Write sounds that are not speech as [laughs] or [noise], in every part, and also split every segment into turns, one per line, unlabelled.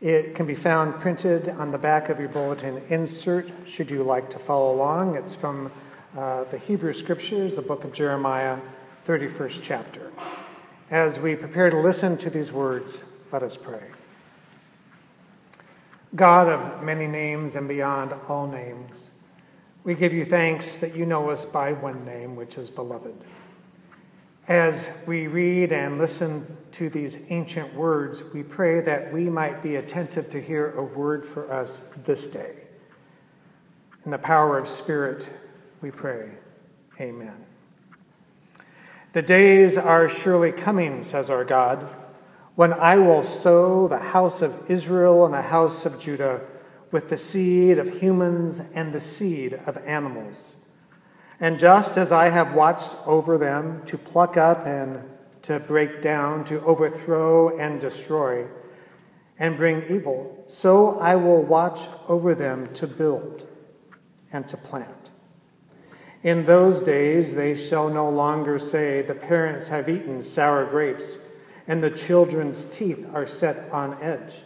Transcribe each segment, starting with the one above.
It can be found printed on the back of your bulletin insert, should you like to follow along. It's from uh, the Hebrew Scriptures, the book of Jeremiah, 31st chapter. As we prepare to listen to these words, let us pray. God of many names and beyond all names, we give you thanks that you know us by one name, which is beloved. As we read and listen to these ancient words, we pray that we might be attentive to hear a word for us this day. In the power of Spirit, we pray. Amen. The days are surely coming, says our God, when I will sow the house of Israel and the house of Judah with the seed of humans and the seed of animals and just as I have watched over them to pluck up and to break down, to overthrow and destroy, and bring evil, so I will watch over them to build and to plant. In those days they shall no longer say, The parents have eaten sour grapes, and the children's teeth are set on edge.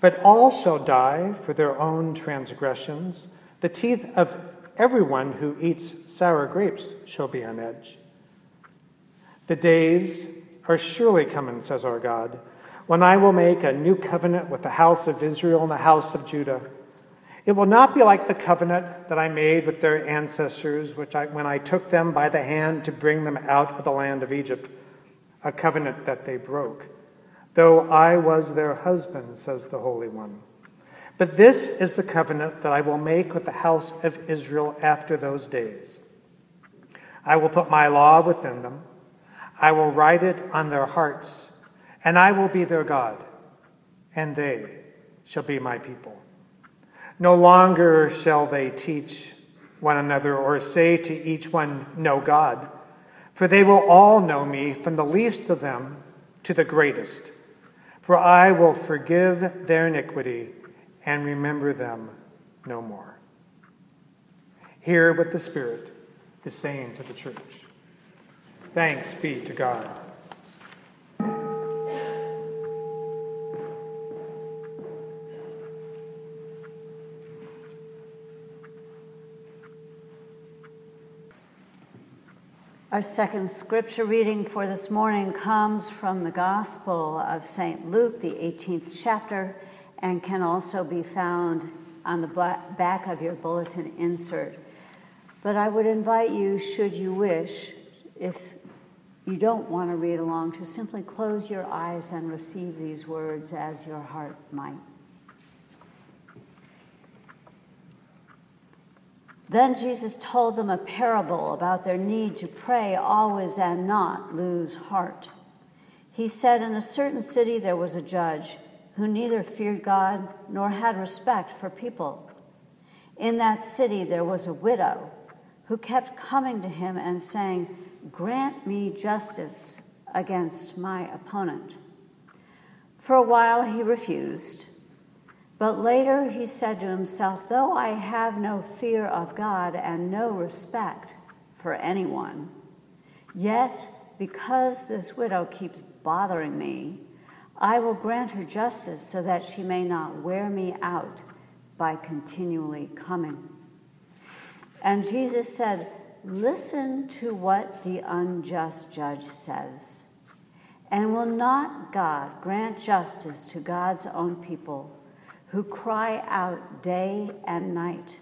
But all shall die for their own transgressions. The teeth of Everyone who eats sour grapes shall be on edge. The days are surely coming, says our God, when I will make a new covenant with the house of Israel and the house of Judah. It will not be like the covenant that I made with their ancestors, which I, when I took them by the hand to bring them out of the land of Egypt, a covenant that they broke, though I was their husband, says the Holy One. But this is the covenant that I will make with the house of Israel after those days. I will put my law within them, I will write it on their hearts, and I will be their God, and they shall be my people. No longer shall they teach one another or say to each one, Know God, for they will all know me, from the least of them to the greatest. For I will forgive their iniquity and remember them no more. Hear what the Spirit is saying to the church. Thanks be to God.
Our second scripture reading for this morning comes from the Gospel of St. Luke, the 18th chapter and can also be found on the back of your bulletin insert. But I would invite you, should you wish, if you don't want to read along, to simply close your eyes and receive these words as your heart might. Then Jesus told them a parable about their need to pray always and not lose heart. He said, In a certain city there was a judge who neither feared God nor had respect for people. In that city there was a widow who kept coming to him and saying, Grant me justice against my opponent. For a while he refused, but later he said to himself, Though I have no fear of God and no respect for anyone, yet because this widow keeps bothering me, I will grant her justice so that she may not wear me out by continually coming. And Jesus said, Listen to what the unjust judge says. And will not God grant justice to God's own people who cry out day and night?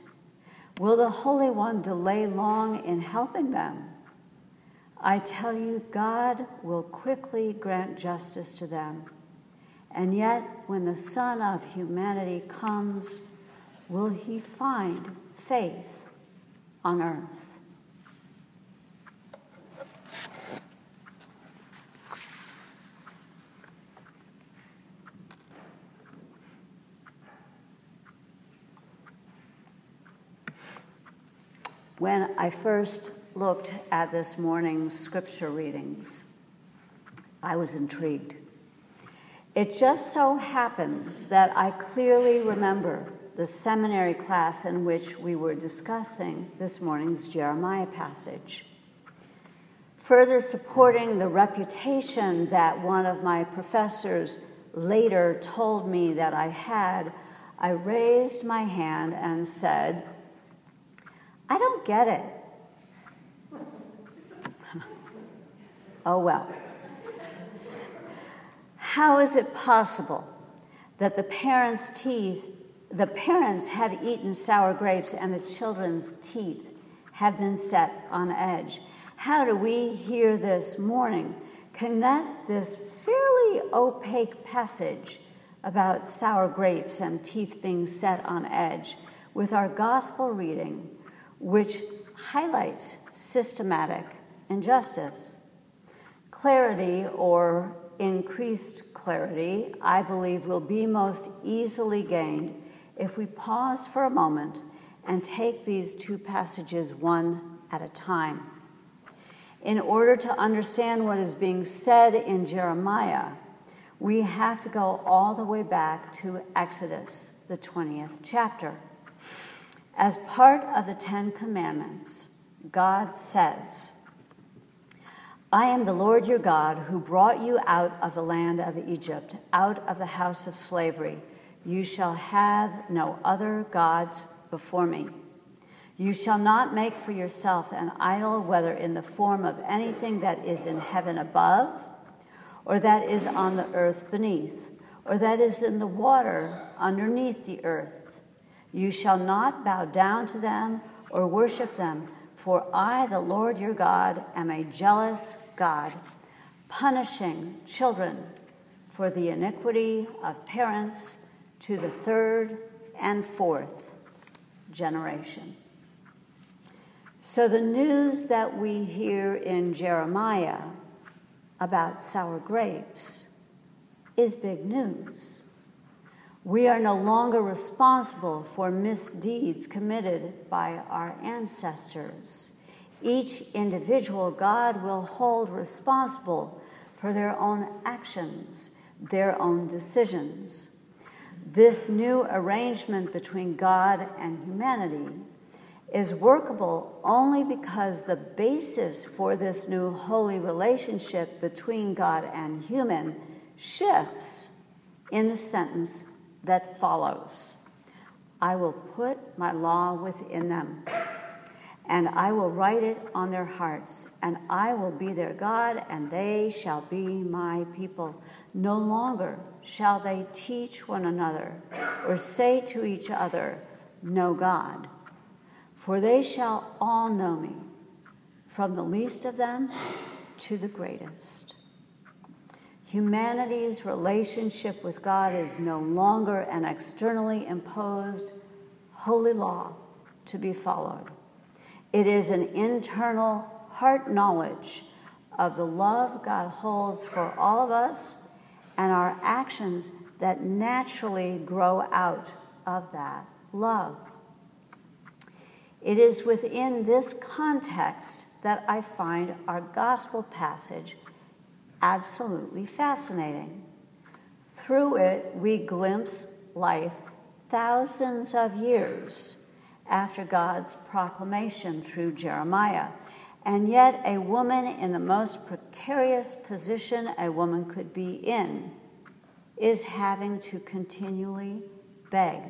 Will the Holy One delay long in helping them? I tell you, God will quickly grant justice to them. And yet, when the Son of humanity comes, will he find faith on earth? When I first looked at this morning's scripture readings, I was intrigued. It just so happens that I clearly remember the seminary class in which we were discussing this morning's Jeremiah passage. Further supporting the reputation that one of my professors later told me that I had, I raised my hand and said, I don't get it. [laughs] oh well. How is it possible that the parents' teeth, the parents have eaten sour grapes and the children's teeth have been set on edge? How do we hear this morning connect this fairly opaque passage about sour grapes and teeth being set on edge with our gospel reading, which highlights systematic injustice. Clarity or increased clarity, I believe, will be most easily gained if we pause for a moment and take these two passages one at a time. In order to understand what is being said in Jeremiah, we have to go all the way back to Exodus, the 20th chapter. As part of the Ten Commandments, God says, I am the Lord your God who brought you out of the land of Egypt, out of the house of slavery. You shall have no other gods before me. You shall not make for yourself an idol, whether in the form of anything that is in heaven above, or that is on the earth beneath, or that is in the water underneath the earth. You shall not bow down to them or worship them, for I, the Lord your God, am a jealous God, punishing children for the iniquity of parents to the third and fourth generation. So, the news that we hear in Jeremiah about sour grapes is big news. We are no longer responsible for misdeeds committed by our ancestors. Each individual, God will hold responsible for their own actions, their own decisions. This new arrangement between God and humanity is workable only because the basis for this new holy relationship between God and human shifts in the sentence that follows I will put my law within them, and I will write it on their hearts, and I will be their God, and they shall be my people. No longer shall they teach one another or say to each other, Know God for they shall all know me, from the least of them to the greatest. Humanity's relationship with God is no longer an externally imposed holy law to be followed. It is an internal heart knowledge of the love God holds for all of us and our actions that naturally grow out of that love. It is within this context that I find our gospel passage absolutely fascinating. Through it, we glimpse life thousands of years after God's proclamation through Jeremiah. And yet, a woman in the most precarious position a woman could be in is having to continually beg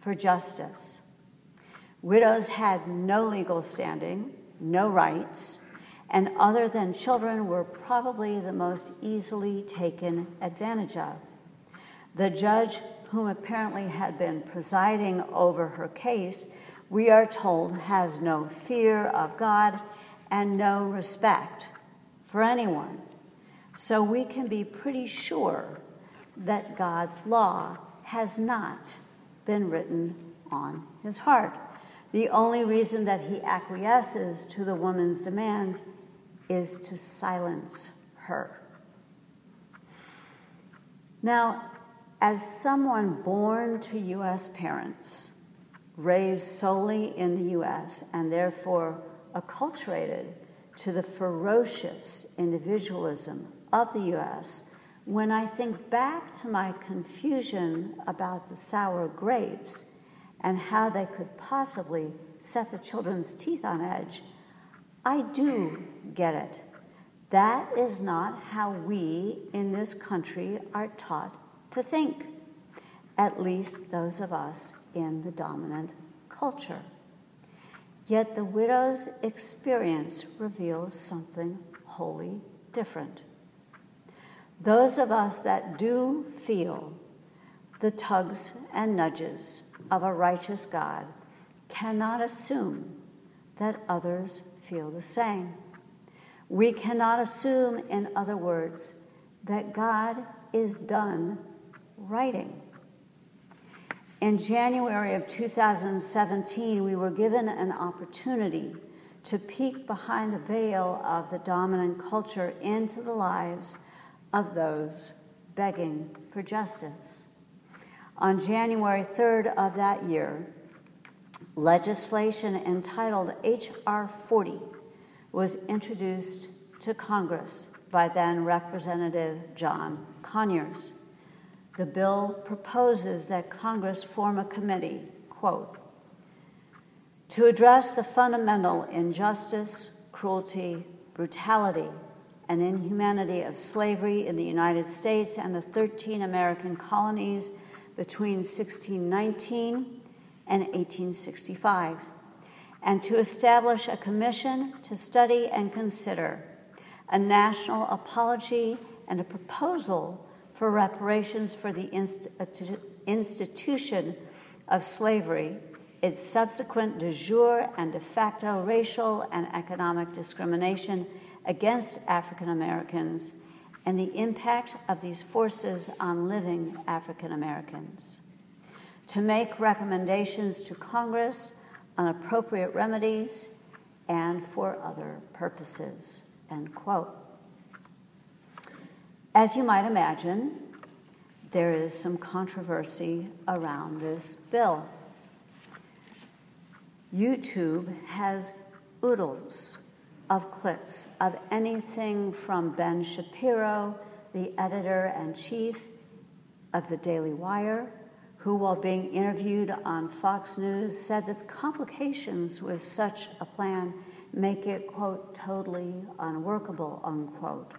for justice. Widows had no legal standing, no rights, and other than children were probably the most easily taken advantage of. The judge, whom apparently had been presiding over her case, we are told has no fear of God and no respect for anyone. So we can be pretty sure that God's law has not been written on his heart. The only reason that he acquiesces to the woman's demands is to silence her. Now, as someone born to U.S. parents, raised solely in the U.S., and therefore acculturated to the ferocious individualism of the U.S., when I think back to my confusion about the sour grapes, and how they could possibly set the children's teeth on edge, I do get it. That is not how we in this country are taught to think, at least those of us in the dominant culture. Yet the widow's experience reveals something wholly different. Those of us that do feel the tugs and nudges of a righteous God cannot assume that others feel the same. We cannot assume, in other words, that God is done writing. In January of 2017, we were given an opportunity to peek behind the veil of the dominant culture into the lives of those begging for justice. On January 3rd of that year, legislation entitled H.R. 40 was introduced to Congress by then Representative John Conyers. The bill proposes that Congress form a committee, quote, to address the fundamental injustice, cruelty, brutality, and inhumanity of slavery in the United States and the 13 American colonies between 1619 and 1865, and to establish a commission to study and consider a national apology and a proposal for reparations for the institu- uh, institution of slavery, its subsequent de jure and de facto racial and economic discrimination against African Americans, and the impact of these forces on living African Americans. To make recommendations to Congress on appropriate remedies and for other purposes. End quote. As you might imagine, there is some controversy around this bill. YouTube has oodles of clips of anything from Ben Shapiro, the editor and chief of the Daily Wire, who, while being interviewed on Fox News, said that the complications with such a plan make it, quote, totally unworkable, unquote.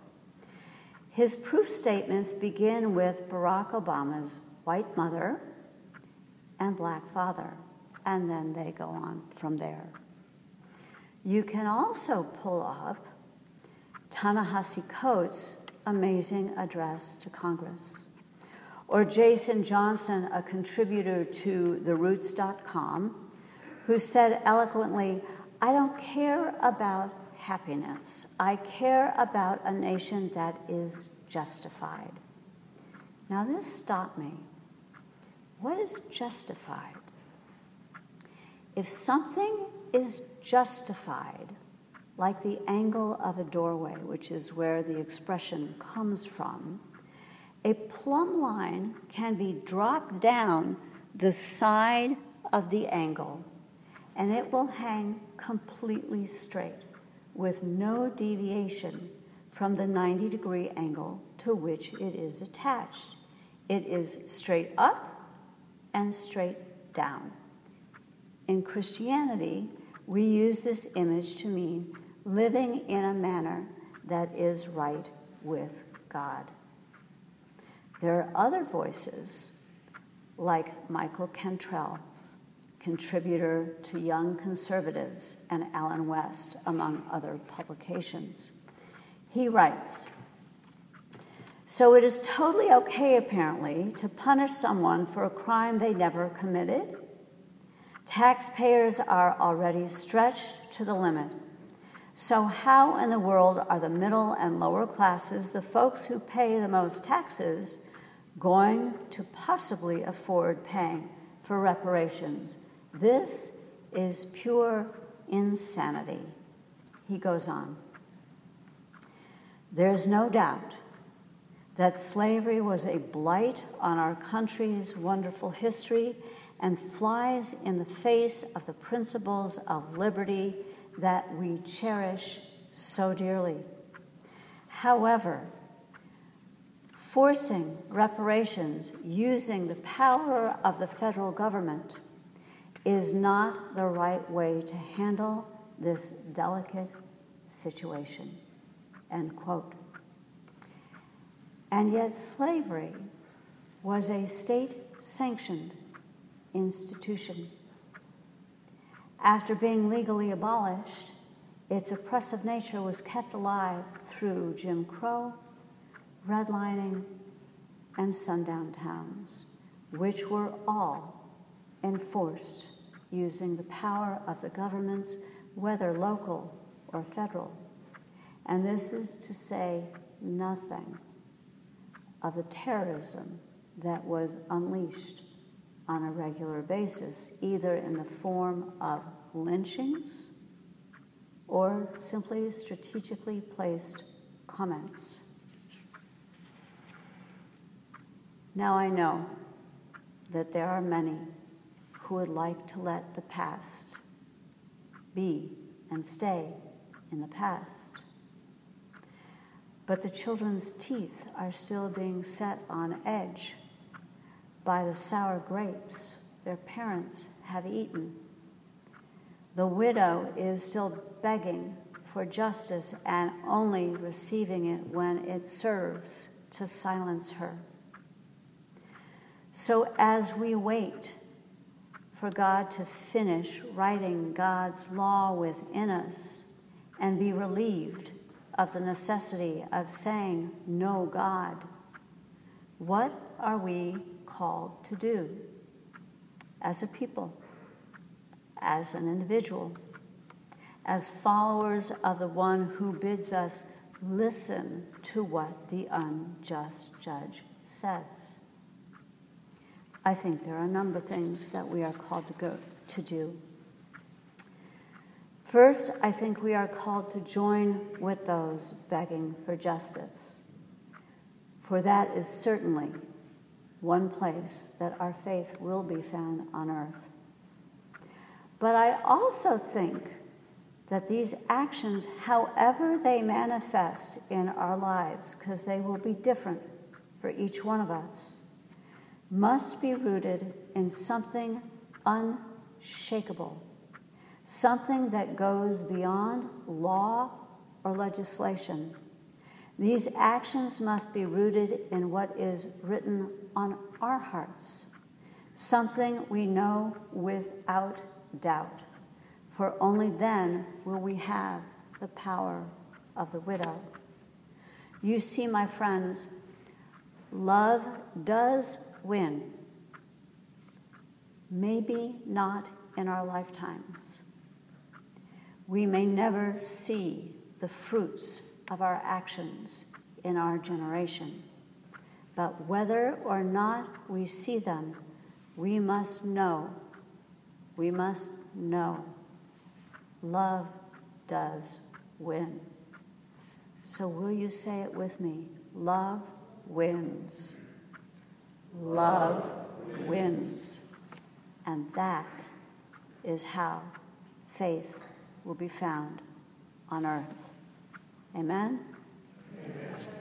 His proof statements begin with Barack Obama's white mother and black father, and then they go on from there. You can also pull up Ta-Nehisi Coates' amazing address to Congress, or Jason Johnson, a contributor to TheRoots.com, who said eloquently, I don't care about happiness. I care about a nation that is justified. Now, this stopped me. What is justified? If something is justified, like the angle of a doorway, which is where the expression comes from, a plumb line can be dropped down the side of the angle and it will hang completely straight with no deviation from the 90 degree angle to which it is attached. It is straight up and straight down. In Christianity, we use this image to mean living in a manner that is right with God. There are other voices, like Michael Cantrell, contributor to Young Conservatives and Allen West, among other publications. He writes So it is totally okay, apparently, to punish someone for a crime they never committed. Taxpayers are already stretched to the limit. So, how in the world are the middle and lower classes, the folks who pay the most taxes, going to possibly afford paying for reparations this is pure insanity. He goes on. There's no doubt that slavery was a blight on our country's wonderful history and flies in the face of the principles of liberty that we cherish so dearly. However, forcing reparations using the power of the federal government is not the right way to handle this delicate situation. End quote. And yet, slavery was a state sanctioned institution. After being legally abolished, its oppressive nature was kept alive through Jim Crow, redlining, and sundown towns, which were all enforced using the power of the governments, whether local or federal. And this is to say nothing of the terrorism that was unleashed on a regular basis, either in the form of lynchings or simply strategically placed comments. Now I know that there are many who would like to let the past be and stay in the past. But the children's teeth are still being set on edge by the sour grapes their parents have eaten. The widow is still begging for justice and only receiving it when it serves to silence her. So, as we wait for God to finish writing God's law within us and be relieved of the necessity of saying, Know, God, what are we called to do as a people, as an individual, as followers of the one who bids us listen to what the unjust judge says. I think there are a number of things that we are called to go to do. First, I think we are called to join with those begging for justice, for that is certainly one place that our faith will be found on earth. But I also think that these actions, however they manifest in our lives, because they will be different for each one of us, must be rooted in something unshakable, something that goes beyond law or legislation these actions must be rooted in what is written on our hearts, something we know without doubt, for only then will we have the power of the widow. You see, my friends, love does win. Maybe not in our lifetimes. We may never see the fruits of our actions in our generation. But whether or not we see them, we must know, we must know love does win. So, will you say it with me? Love wins. Love wins. And that is how faith will be found on earth. Amen? Amen.